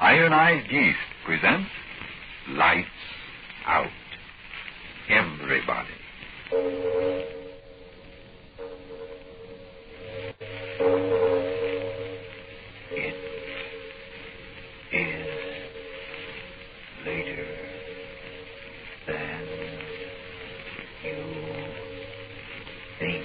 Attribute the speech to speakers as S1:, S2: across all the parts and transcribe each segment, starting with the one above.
S1: Ironized Yeast presents Lights Out. Everybody. It is later than you think.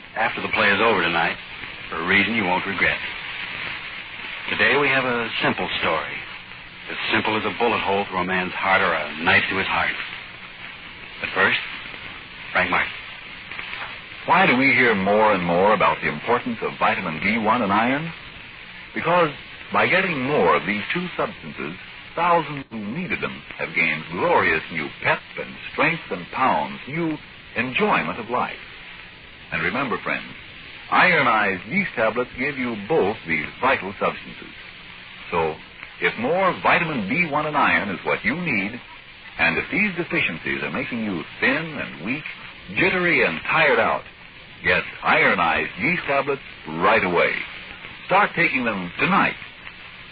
S2: after the play is over tonight for a reason you won't regret. Today we have a simple story. As simple as a bullet hole through a man's heart or a knife to his heart. But first, Frank Martin.
S1: Why do we hear more and more about the importance of vitamin B1 and iron? Because by getting more of these two substances, thousands who needed them have gained glorious new pep and strength and pounds, new enjoyment of life. And remember, friends, ironized yeast tablets give you both these vital substances. So, if more vitamin B1 and iron is what you need, and if these deficiencies are making you thin and weak, jittery and tired out, get ironized yeast tablets right away. Start taking them tonight.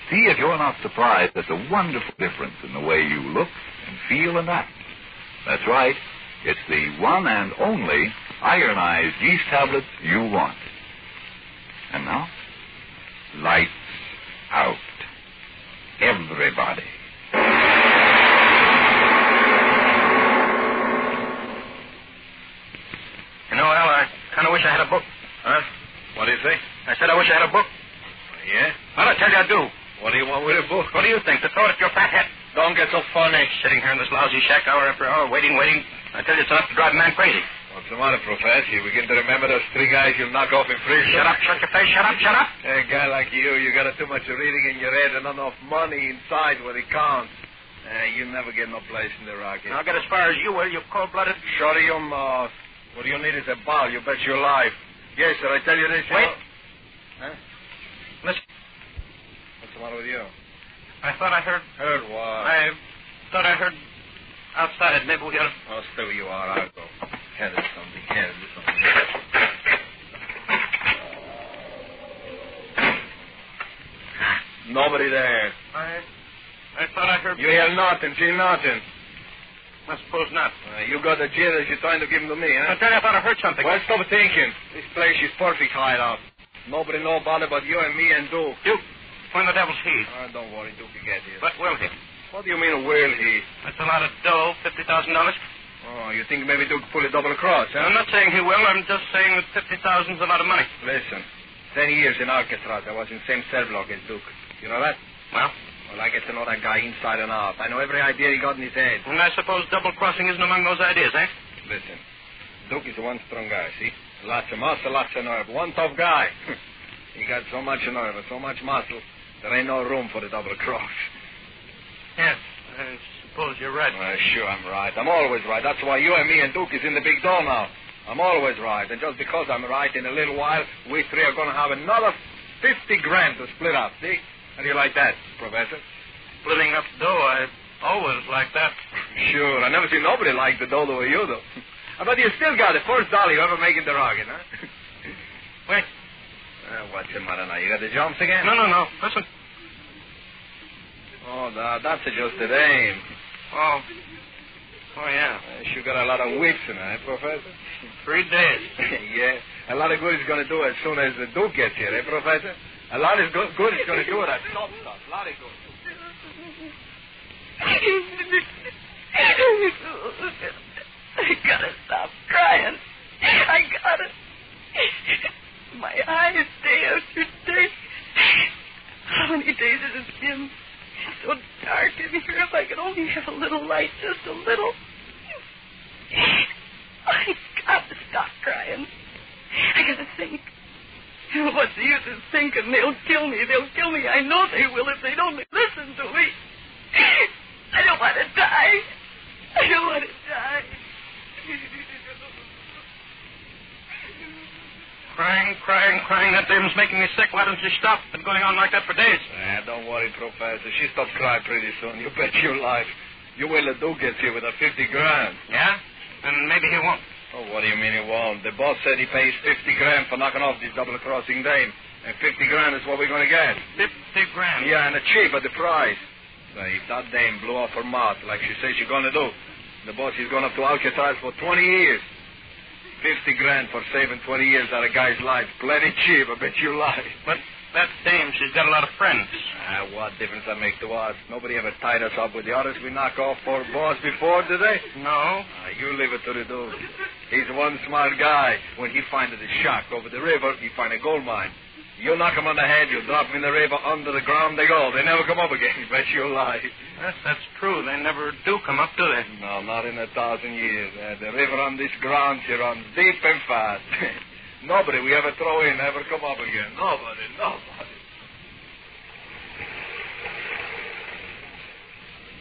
S1: See if you're not surprised at the wonderful difference in the way you look and feel and act. That's right. It's the one and only ironized yeast tablets you want. And now, lights out. Everybody.
S2: You know, Al, I kind of wish I had a book.
S3: Huh? What do you say?
S2: I said I wish I had a book.
S3: Yeah?
S2: Well, I tell you I do.
S3: What do you want with a book?
S2: What do you think? To throw it at your fat head.
S3: Don't get so funny.
S2: Sitting here in this lousy shack hour after hour, waiting, waiting. I tell you, it's enough to drive a man crazy.
S3: What's the matter, Professor? You begin to remember those three guys you'll knock off in prison?
S2: Shut up, shut your face, shut up, shut up.
S3: A guy like you, you got too much reading in your head and not enough money inside where it counts. Uh, you never get no place in the Rockies.
S2: I'll get as far as you will, you cold-blooded.
S3: Shut your mouth. What you need is a ball. You bet your life. Yes, sir. I tell you this. you
S2: Wait.
S3: know- Huh?
S2: Listen,
S3: What's the matter with you?
S2: I thought I heard.
S3: Heard what?
S2: I thought I heard outside. Maybe we ought to.
S3: Oh, still you are. I'll go. Head is something. Head is something. Nobody there.
S2: I. I thought I heard.
S3: You hear nothing, see nothing.
S2: I suppose not.
S3: Uh, you got the jitters, you're trying to give them to me,
S2: I
S3: huh?
S2: tell you, I thought I heard something.
S3: Well, stop thinking. This place is perfect hideout. Nobody know about it but you and me and Duke.
S2: Duke, when the devil's he?
S3: Uh, don't worry, Duke will get here.
S2: But will he?
S3: what do you mean, will he?
S2: That's a lot of dough, fifty thousand dollars.
S3: Oh, you think maybe Duke pull a double cross, huh?
S2: I'm not saying he will. I'm just saying that fifty thousand's a lot of money.
S3: Listen, ten years in Alcatraz, I was in same cell block as Duke. You know that?
S2: Well,
S3: Well, I get to know that guy inside and out. I know every idea he got in his head.
S2: and I suppose double crossing isn't among those ideas, eh?
S3: Listen, Duke is one strong guy, see? Lots of muscle, lots of nerve. One tough guy. he got so much nerve and so much muscle, there ain't no room for the double cross.
S2: Yes, I suppose you're right.
S3: Well, sure, I'm right. I'm always right. That's why you and me and Duke is in the big door now. I'm always right. And just because I'm right, in a little while, we three are going to have another 50 grand to split up, see? How do you like that, Professor?
S2: Splitting up dough, I always like that.
S3: Sure. I never seen nobody like the dough the way you do. I bet you still got the first dollar you ever make in the rocket, huh?
S2: Wait.
S3: Uh, what's the matter now? You got the jumps again?
S2: No, no, no. Listen.
S3: Oh, that, that's just the aim.
S2: Oh.
S4: Oh, yeah.
S3: Uh, she got a lot of whips in her, eh, Professor?
S4: Three days.
S3: yeah. A lot of good is going to do it as soon as the Duke gets here, eh, Professor? A lot of good, good is going to do it at stop stop. A lot of good.
S5: I gotta stop crying. I gotta. My eyes, day after day. How many days has it been? So dark in here. If I could only have a little light, just a little. I've gotta stop crying. I gotta think. What's the use of thinking? They'll kill me. They'll kill me. I know they will if they'd only listen to me. I don't want to die. I don't want to die.
S4: Crying, crying, crying. That dame's making me sick. Why don't you stop? Been going on like that for days.
S3: Worry, Professor. She stopped crying pretty soon. You bet your life. You wait till Duke gets here with a 50 grand.
S4: Yeah? And maybe he won't.
S3: Oh, what do you mean he won't? The boss said he pays 50 grand for knocking off this double-crossing dame. And 50 grand is what we're going to get.
S4: 50 grand?
S3: Yeah, and a cheap at the price. Say, if that dame blew off her mouth like she says she's going to do, the boss is going up to Alcatraz for 20 years. 50 grand for saving 20 years out of a guy's life. Plenty cheap, I bet you lie.
S4: But that dame, she's got a lot of friends.
S3: Ah, what difference that make to us? Nobody ever tied us up with the others we knock off for boss before, did they?
S4: No.
S3: Ah, you leave it to the dude. He's one smart guy. When he finds the shack over the river, he find a gold mine. You knock them on the head, you drop them in the river, under the ground they go. They never come up again. Bet you lie.
S4: Yes, that's true. They never do come up, do they?
S3: No, not in a thousand years. Uh, the river on this ground, she runs deep and fast. nobody we ever throw in ever come up again. Nobody, nobody.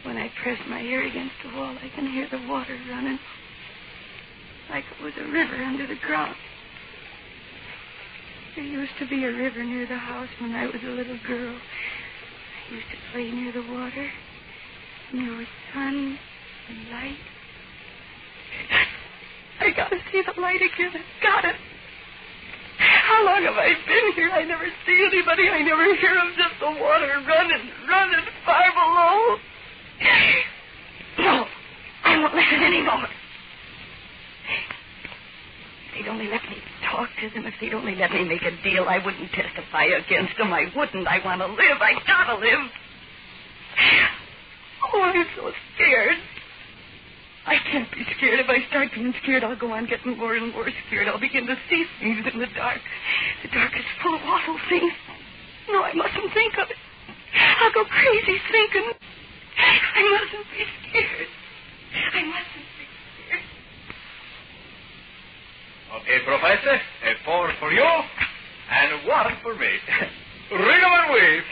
S5: When I press my ear against the wall, I can hear the water running. Like it was a river under the ground. There used to be a river near the house when I was a little girl. I used to play near the water. And there was sun and light. I gotta see the light again. I gotta. How long have I been here? I never see anybody. I never hear them. Just the water running, running far below. No, I won't listen anymore. If they'd only let me talk to them, if they'd only let me make a deal, I wouldn't testify against them. I wouldn't. I want to live. I gotta live. Oh, I'm so scared. I can't be scared. If I start being scared, I'll go on getting more and more scared. I'll begin to see things in the dark. The dark is full of awful things. No, I mustn't think of it. I'll go crazy thinking. I mustn't be scared. I mustn't be scared.
S3: Okay, Professor. A four for you and one for me. Ring 'em and weave.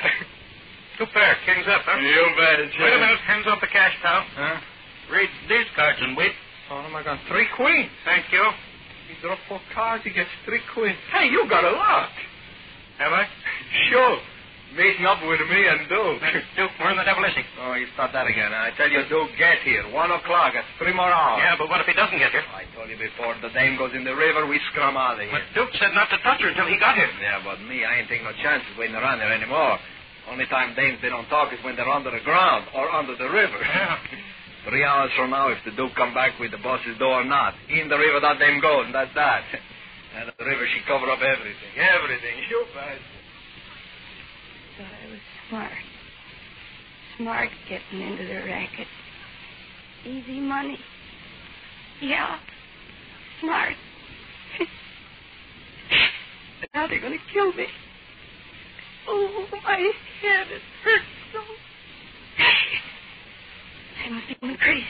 S4: Two pair. King's up, huh?
S3: You bet.
S4: Wait a minute. Hands off the cash, pal.
S3: Huh?
S4: Read these cards and wait.
S3: Oh, my God. Three queens.
S4: Thank you.
S3: He dropped four cards. He gets three queens. Hey, you got a lot.
S4: Have I?
S3: Sure. Meeting up with me and Duke.
S4: Duke, where in the devil is he?
S3: Oh, you start that again. I tell you, Duke, get here. One o'clock. That's three more hours.
S4: Yeah, but what if he doesn't get here?
S3: I told you before, the dame goes in the river, we scrum out of here.
S4: But Duke said not to touch her until he got here.
S3: Yeah, but me, I ain't taking no chances waiting around there anymore. Only time dames they don't talk is when they're under the ground or under the river.
S4: Yeah.
S3: Three hours from now, if the Duke come back with the boss's door or not, in the river that dame goes, and that's that. And the river, she cover up everything. Everything. You bet.
S5: Smart. Smart getting into the racket. Easy money. Yeah. Smart. but now they're going to kill me. Oh, my head, it hurts so. I must be going crazy.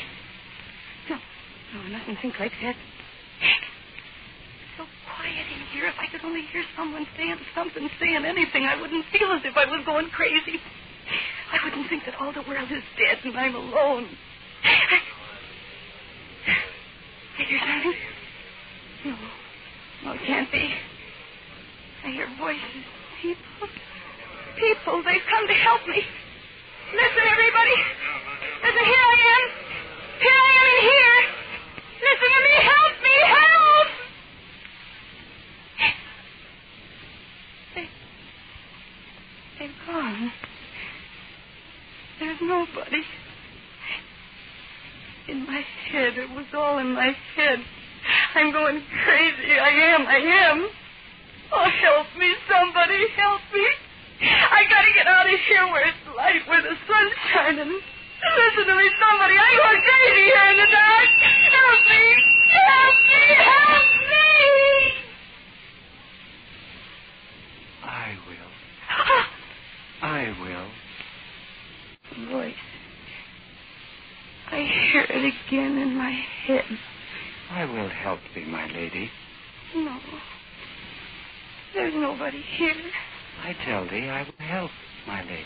S5: No, no, mustn't think like that. So quiet in here. If I could only hear someone saying something, saying anything, I wouldn't feel as if I was going crazy. I wouldn't think that all the world is dead and I'm alone. I, I hear something. No, no, it can't be. I hear voices, people, people. They've come to help me. Listen, everybody. Listen, here I am. Here I am in here. Listen to me. Help me. Help. They, they've gone. There's nobody. In my head, going crazy. I am. I. Oh, help me, somebody. Help me. I gotta get out of here where it's light, where the sun's shining. Listen to me, somebody. I'm going crazy here in the dark. Help me. Help me. Help me.
S2: I will. Ah. I will.
S5: Voice. I hear it again in my head.
S2: I will help thee, my lady.
S5: No. There's nobody here.
S2: I tell thee, I will help, my lady.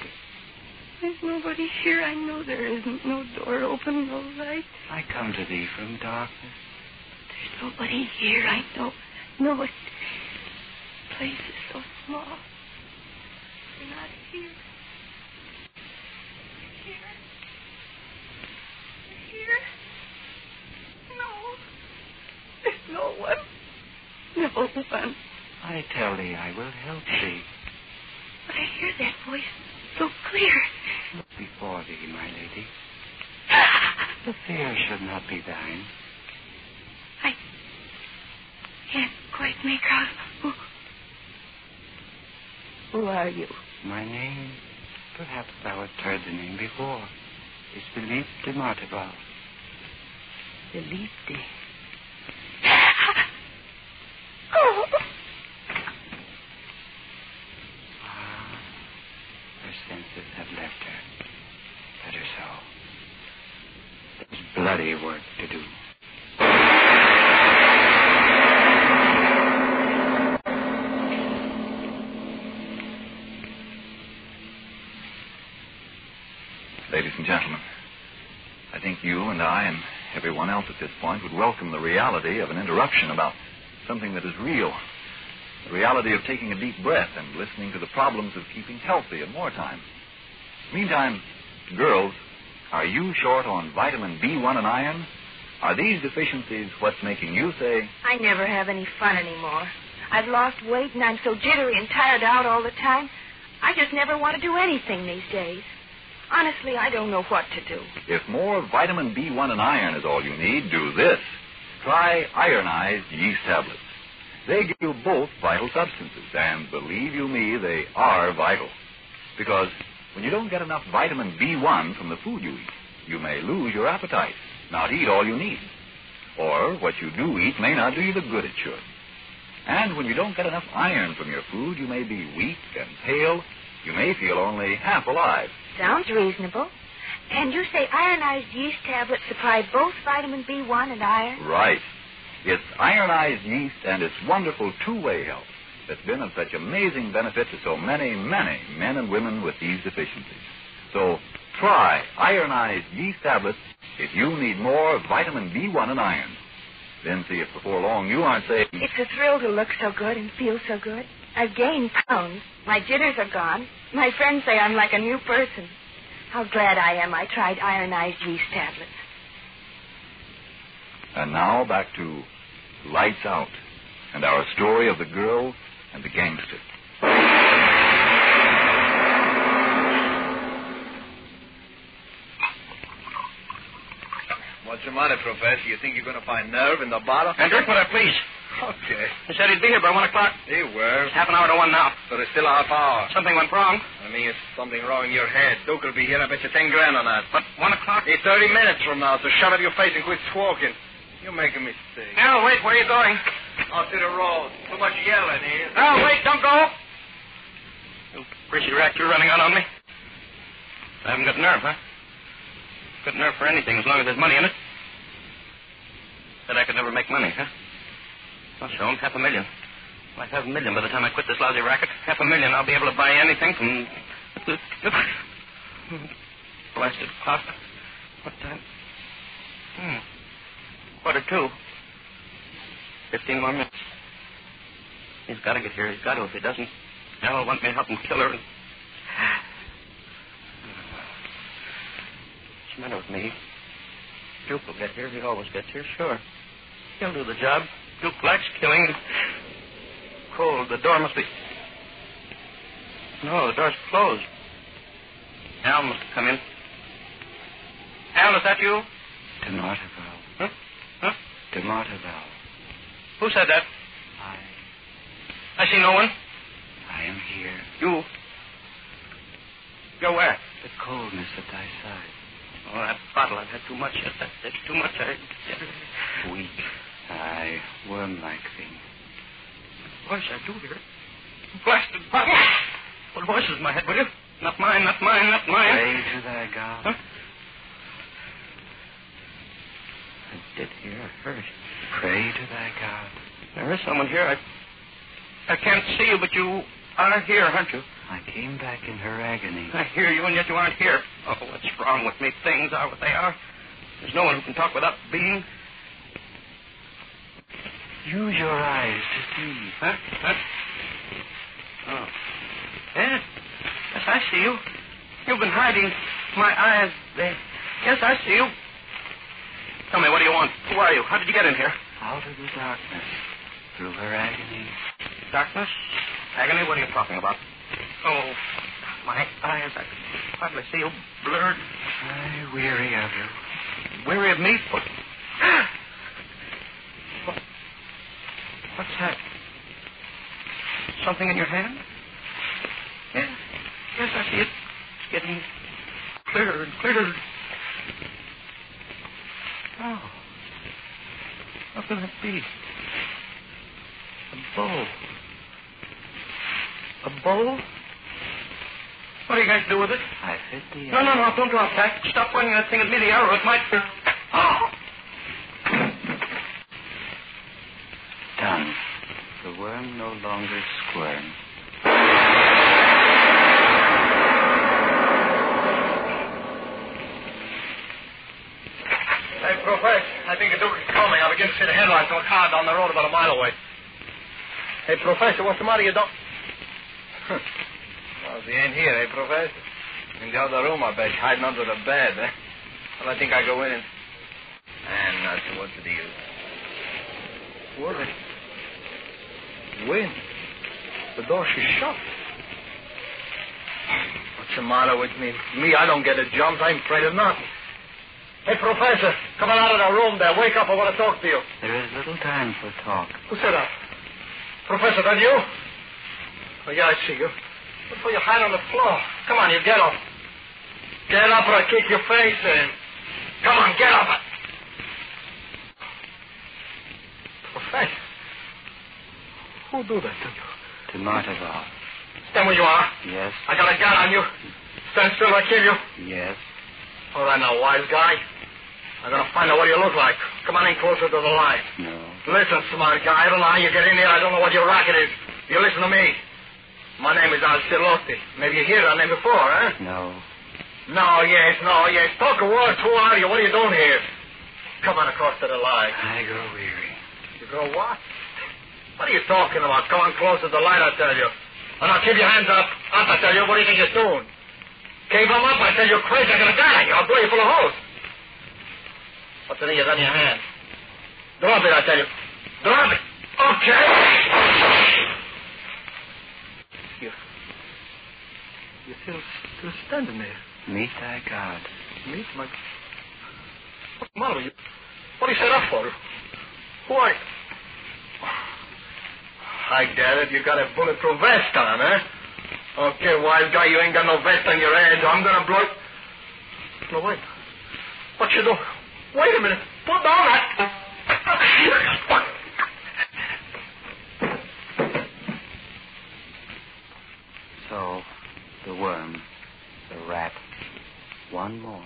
S5: There's nobody here. I know there isn't. No door open, no light.
S2: I come to thee from darkness.
S5: There's nobody here. I know. No, it, the place is so small. You're not here. You're here. You're here. No. There's no one. No one.
S2: I tell thee, I will help thee.
S5: But I hear that voice so clear.
S2: Look before thee, my lady. The fear should not be thine.
S5: I can't quite make out who. Who are you?
S2: My name, perhaps thou hast heard the name before, is Philippe de Martival.
S5: Felipe. oh.
S2: Ah, her senses have left her. Better so. There's bloody work to do.
S1: Ladies and gentlemen, I think you and I and everyone else at this point would welcome the reality of an interruption about something that is real. The reality of taking a deep breath and listening to the problems of keeping healthy in wartime. Meantime, girls, are you short on vitamin B1 and iron? Are these deficiencies what's making you say,
S6: I never have any fun anymore. I've lost weight and I'm so jittery and tired out all the time. I just never want to do anything these days. Honestly, I don't know what to do.
S1: if more vitamin B1 and iron is all you need, do this. Try ironized yeast tablets. They give you both vital substances, and believe you me, they are vital. Because when you don't get enough vitamin B1 from the food you eat, you may lose your appetite, not eat all you need. Or what you do eat may not do you the good it should. And when you don't get enough iron from your food, you may be weak and pale. You may feel only half alive.
S6: Sounds reasonable. And you say ironized yeast tablets supply both vitamin B1 and iron?
S1: Right. It's ironized yeast and its wonderful two-way help that's been of such amazing benefit to so many, many men and women with these deficiencies. So try ironized yeast tablets if you need more vitamin B1 and iron. Then see if before long you aren't saying,
S6: It's a thrill to look so good and feel so good. I've gained pounds. My jitters are gone. My friends say I'm like a new person. How glad I am I tried ironized yeast tablets.
S1: And now back to Lights Out and our story of the girl and the gangster.
S3: What's the matter, Professor? You think you're going to find nerve in the bottle?
S4: And drink what I please.
S3: Okay.
S4: He said he'd be here by one o'clock.
S3: He were.
S4: Half an hour to one now.
S3: So there's still a half hour.
S4: Something went wrong.
S3: I mean, it's something wrong in your head. Duke will be here. I bet you ten grand on that.
S4: But one o'clock?
S3: It's 30 minutes from now, so shut up your face and quit squawking. You're making me sick.
S4: Al, wait, where are you going?
S3: Out to the road. Too much yelling eh? here.
S4: Al, wait, don't go. You greasy rat, you're running out on me. I haven't got nerve, huh? Good nerve for anything as long as there's money in it. Said I could never make money, huh? Show 'em half a million. Like half a million by the time I quit this lousy racket. Half a million, I'll be able to buy anything from. Blasted clock. What time? Hmm. Quarter two. Fifteen more minutes. He's got to get here. He's got to. If he doesn't, Al will want me to help him kill her. What's the matter with me? Duke will get here. He always gets here, sure. He'll do the job. Duke likes killing. Cold. The door must be. No, the door's closed. Al must have come in. Al, is that you?
S2: De.
S4: Huh? Huh?
S2: De.
S4: Who said that?
S2: I.
S4: I see no one.
S2: I am here.
S4: You. You're where?
S2: The coldness at thy side.
S4: Oh, that bottle. I've had too much. That, that's too much. I...
S2: Weak. Aye, worm-like thing.
S4: Voice I do hear. Blasted bottle. What voices in my head, will you? Not mine, not mine, not mine.
S2: Pray to thy God.
S4: Huh?
S2: I did hear, I heard. Pray to thy God.
S4: There is someone here. I, I can't see you, but you are here, aren't you?
S2: I came back in her agony.
S4: I hear you, and yet you aren't here. Oh, what's wrong with me? Things are what they are. There's no one who can talk without being.
S2: Use your eyes to see.
S4: Huh? Huh? Oh. Yes. Yes, I see you. You've been hiding my eyes there. Yes, I see you. Tell me, what do you want? Who are you? How did you get in here?
S2: Out of the darkness. Through her agony.
S4: Darkness? Agony? What are you talking about? Oh, my eyes. I can hardly see you. Blurred.
S2: I weary of you.
S4: Weary of me? What? What's that? Something in your hand? Yes. Yes, I see it. It's getting clearer and clearer. Oh. What can it be? A bow. A bow? What are you going to do with it?
S2: I fit the
S4: No, no, no, don't drop that. Stop pointing that thing at me. The arrow, it might. Oh!
S2: Done. The worm no longer squirms.
S7: Hey, Professor, I think the Duke is coming. I begin to see the headlights of a car down the road about a mile away. Hey, Professor, what's the matter? You don't... well, he ain't here, eh, Professor? In the other room, I bet, hiding under the bed, eh? Well, I think I go in and... And that's what's the deal. What? The door, she's shut. What's the matter with me? Me, I don't get a jump. I'm afraid of nothing. Hey, Professor, come on out of the room there. Wake up. I want to talk to you.
S2: There is little time for talk.
S7: Who said that? Professor, that you? Oh, yeah, I see you. Look for your hand on the floor. Come on, you get up. Get up or I kick your face in. Come on, get up. Professor. Who do that to you?
S2: To Martival.
S7: Stand where you are.
S2: Yes.
S7: I got a gun on you. Stand still or I kill you.
S2: Yes.
S7: All right, now, wise guy. I'm gonna find out what you look like. Come on in closer to the light.
S2: No.
S7: Listen, smart guy, I don't know how you get in here. I don't know what your racket is. You listen to me. My name is Alcilotti. Maybe you hear that name before, huh?
S2: No.
S7: No, yes, no, yes. Talk a word. Who are you? What are you doing here? Come on across to the light.
S2: I grow weary.
S7: You go what? What are you talking about? Come on close to the light, I tell you. And now keep your hands up. Up, I tell you. What do you think you're doing? Keep them up, I tell you. Crazy, I'm gonna die. I'll blow you full of holes. What's the thing in your hand? Drop it, I tell you. Drop it. Okay. You. You still, still standing there.
S2: Meet thy God.
S7: Meet my. What's the matter with you? What are you set up for? Who are you? I get it. You got a bulletproof vest on, huh? Okay, wise guy, you ain't got no vest on your head. I'm gonna blow. It. No, wait. What you do? Wait a minute. Put down that.
S2: So, the worm, the rat, one more.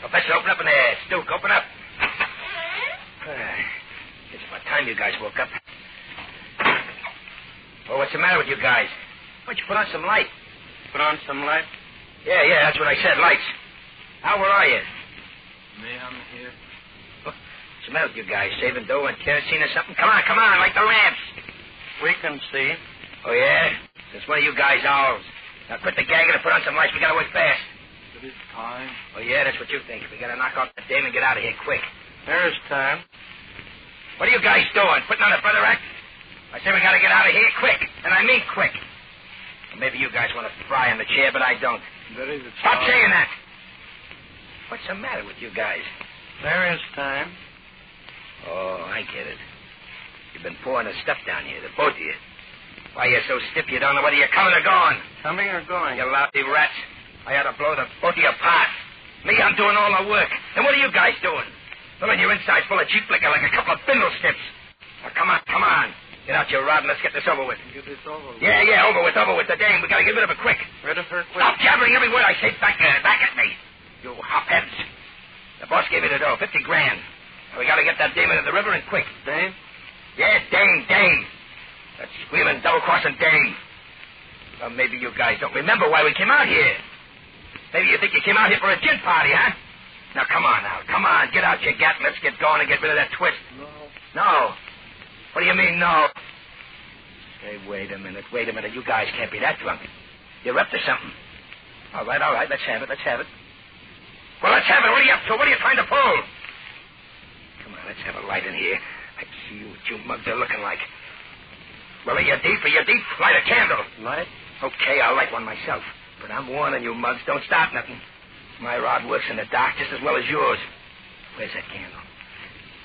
S4: Professor, open up in there. Duke, open up. It's about time you guys woke up. Well, what's the matter with you guys? Why don't you put on some light? Put on some light? Yeah, yeah, that's what I said, lights. Now, where are you?
S7: Me, I'm here.
S4: What's the matter with you guys? Saving dough and kerosene or something? Come on, come on, light the lamps.
S7: We can see.
S4: Oh, yeah? It's one of you guys owls. Now, quit the gagging and put on some lights. We gotta work fast.
S7: It is time.
S4: Oh, yeah, that's what you think. We gotta knock off the dame and get out of here quick. There is time.
S8: What are you guys doing? Putting on a brother act? I say we gotta get out of here quick, and I mean quick. Well, maybe you guys want to fry in the chair, but I don't.
S3: There is a
S8: Stop saying that. What's the matter with you guys?
S4: There is time.
S8: Oh, I get it. You've been pouring the stuff down here, the both of you. Why you're so stiff you don't know whether you're coming or going.
S4: Coming or going?
S8: You lousy rats. I ought to blow the both of you apart. Me, I'm doing all the work. And what are you guys doing? Filling your insides full of cheap liquor like a couple of bindle snips. Now, come on, come on. Get out your rod and let's get this over with.
S3: Get this over with.
S8: Yeah, yeah, over with, over with. The dame. We gotta get rid of her quick.
S4: Rid of her quick.
S8: Stop jabbering every word I say back there, back at me. You hopheads. The boss gave me the dough, 50 grand. We gotta get that dame into the river and quick.
S4: Dame?
S8: Yeah, dame, dame. That squealing, double-crossing dame. Well, maybe you guys don't remember why we came out here. Maybe you think you came out here for a gin party, huh? Now, come on now. Come on. Get out your gat and let's get going and get rid of that twist.
S3: No.
S8: No. What do you mean, no? Say, wait a minute. Wait a minute. You guys can't be that drunk. You're up to something. All right, all right. Let's have it. Let's have it. Well, let's have it. What are you up to? What are you trying to pull? Let's have a light in here. Let's see what you mugs are looking like. Well, are you deep? Are you deep? Light a candle.
S4: Light?
S8: Okay, I'll light one myself. But I'm warning you, mugs, don't start nothing. My rod works in the dark just as well as yours. Where's that candle?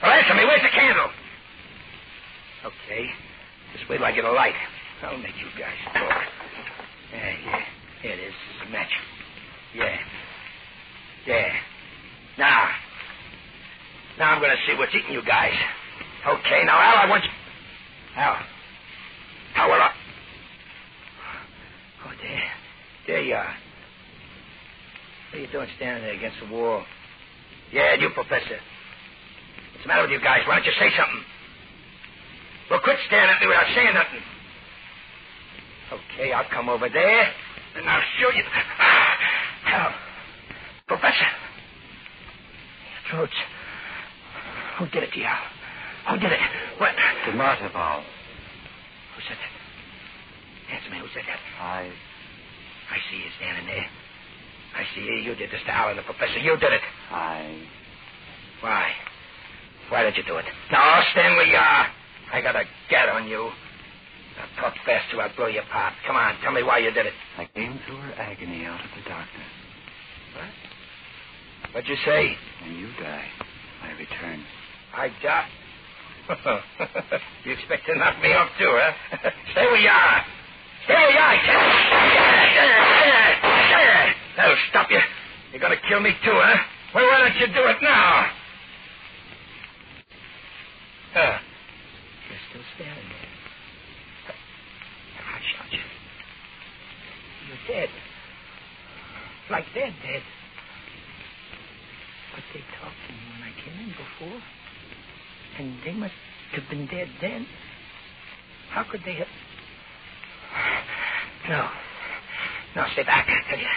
S8: Well, answer me. Where's the candle? Okay. Just wait till I get a light. I'll make you guys talk. Yeah, yeah. Here it is. It's a match. Yeah. Yeah. Now. Now I'm going to see what's eating you guys. Okay, now, Al, I want you... Al. Al, what up? Oh, there. There you are. What are you doing standing there against the wall? Yeah, you, Professor. What's the matter with you guys? Why don't you say something? Well, quit staring at me without saying nothing. Okay, I'll come over there, and I'll show you. Al. Professor. Throats. Who did it to you, Who did it? What?
S2: The de Martival.
S8: Who said that? Answer me, who said that?
S2: I.
S8: I see you standing there. I see you. You did this to Al and the professor. You did it.
S2: I.
S8: Why? Why did you do it? Now stand where you are. I got a gat on you. Now talk fast or I'll blow you apart. Come on, tell me why you did it.
S2: I came through her agony out of the darkness. What?
S8: What'd you say?
S2: When you die, I return.
S8: I die. you expect to knock me off too, huh? Stay where you are. Stay where you are. That'll stop you. You're gonna kill me too, huh? Well, why don't you do it now? Huh. You're still standing there. Hush, hush. You're dead. Like they're dead. But they talked to me when I came in before. And they must have been dead then. How could they have... No. No, stay back. I tell you.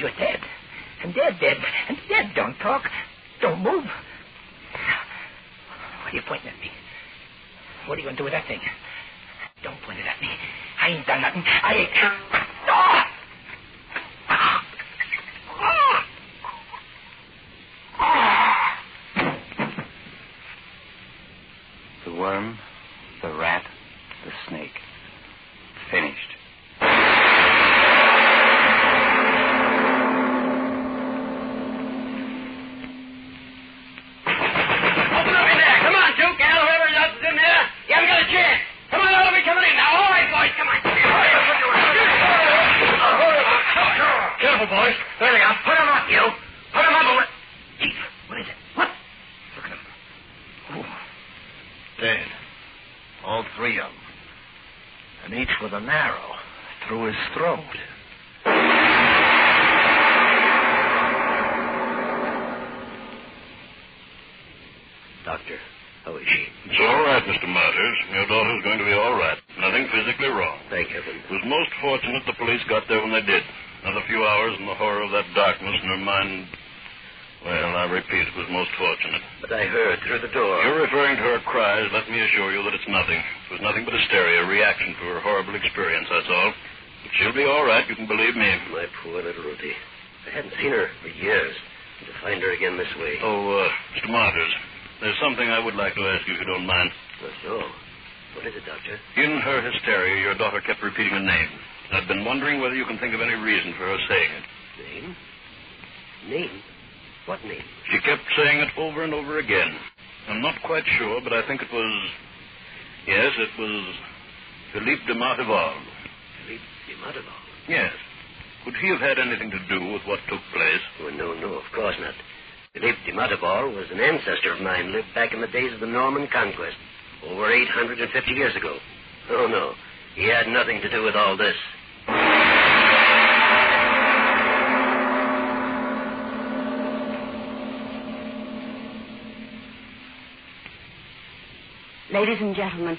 S8: You're dead. And they're dead. And dead don't talk. Don't move. What are you pointing at me? What are you going to do with that thing? Don't point it at me. I ain't done nothing. I ain't... Oh!
S2: The worm, the rat, the snake. Finished.
S8: Open up in there. Come on, Duke. Al, whoever else is in there. You haven't got a chance. Come on, let me coming in now. All right, boys, come on. Careful, boys. There they are. Put them up, you. Put them up. Over. Chief, what is it? What? Look at them.
S3: Dead. All three of them. And each with an arrow through his throat.
S8: Doctor, how is she?
S9: It's all right, Mr. Martyrs. Your daughter's going to be all right. Nothing physically wrong.
S8: Thank heaven.
S9: It was most police got there when they did. Another few hours and the horror of that darkness in her mind. Well, I repeat, it was most fortunate.
S8: But I heard through the door.
S9: You're referring to her cries. Let me assure you that it's nothing. It was nothing but hysteria, a reaction to her horrible experience, that's all. But she'll be all right, you can believe me.
S8: My poor little Ruthie. I hadn't seen her for years. And to find her again this way.
S9: Oh, uh, Mr. Martyrs, There's something I would like to ask you, if you don't mind.
S10: Well, so. What is it, Doctor?
S9: In her hysteria, your daughter kept repeating a name. I've been wondering whether you can think of any reason for her saying it.
S10: Name? Name? What name?
S9: She kept saying it over and over again. I'm not quite sure, but I think it was. Yes, it was Philippe de Martival.
S10: Philippe de Martival?
S9: Yes. Could he have had anything to do with what took place?
S10: Oh, no, no, of course not. Philippe de Martival was an ancestor of mine, lived back in the days of the Norman conquest, over 850 years ago. Oh, no. He had nothing to do with all this.
S11: Ladies and gentlemen,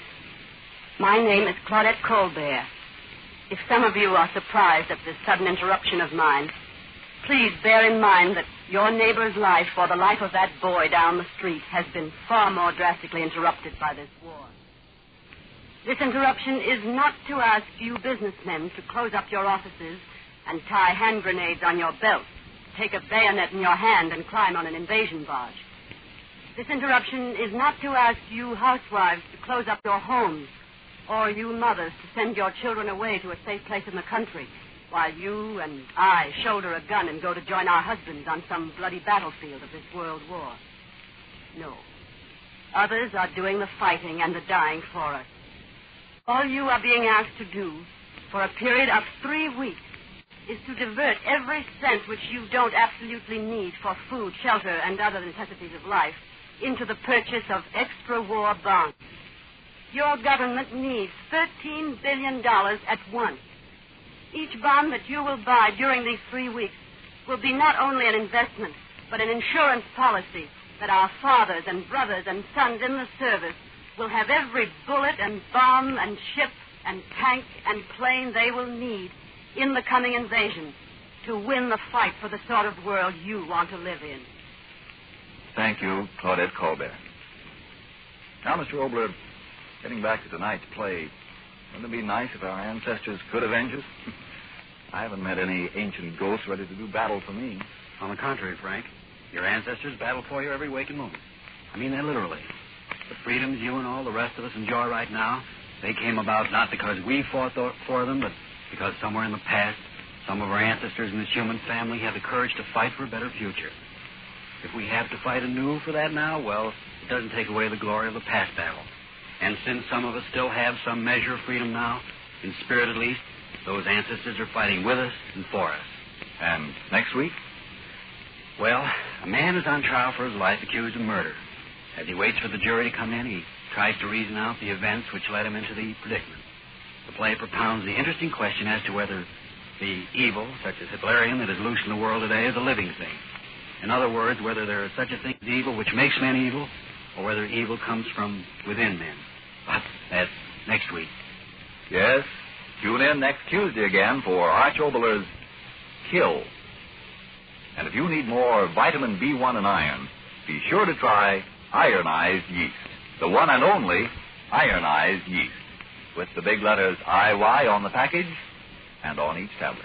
S11: my name is Claudette Colbert. If some of you are surprised at this sudden interruption of mine, please bear in mind that your neighbor's life or the life of that boy down the street has been far more drastically interrupted by this war. This interruption is not to ask you businessmen to close up your offices and tie hand grenades on your belts, take a bayonet in your hand and climb on an invasion barge. This interruption is not to ask you housewives to close up your homes or you mothers to send your children away to a safe place in the country while you and I shoulder a gun and go to join our husbands on some bloody battlefield of this world war. No. Others are doing the fighting and the dying for us. All you are being asked to do for a period of three weeks is to divert every cent which you don't absolutely need for food, shelter, and other necessities of life into the purchase of extra war bonds. Your government needs $13 billion at once. Each bond that you will buy during these three weeks will be not only an investment, but an insurance policy that our fathers and brothers and sons in the service will have every bullet and bomb and ship and tank and plane they will need in the coming invasion to win the fight for the sort of world you want to live in.
S1: Thank you, Claudette Colbert. Now, Mr. Oboler, getting back to tonight's play, wouldn't it be nice if our ancestors could avenge us? I haven't met any ancient ghosts ready to do battle for me.
S12: On the contrary, Frank, your ancestors battle for you every waking moment. I mean that literally. The freedoms you and all the rest of us enjoy right now, they came about not because we fought th- for them, but because somewhere in the past, some of our ancestors in this human family had the courage to fight for a better future. If we have to fight anew for that now, well, it doesn't take away the glory of the past battle. And since some of us still have some measure of freedom now, in spirit at least, those ancestors are fighting with us and for us.
S1: And next week?
S12: Well, a man is on trial for his life accused of murder. As he waits for the jury to come in, he tries to reason out the events which led him into the predicament. The play propounds the interesting question as to whether the evil, such as Hitlerian, that is loose in the world today, is a living thing. In other words, whether there is such a thing as evil which makes men evil, or whether evil comes from within men. But that's next week.
S1: Yes. Tune in next Tuesday again for Arch Oboler's Kill. And if you need more vitamin B1 and iron, be sure to try ironized yeast. The one and only ironized yeast. With the big letters IY on the package and on each tablet.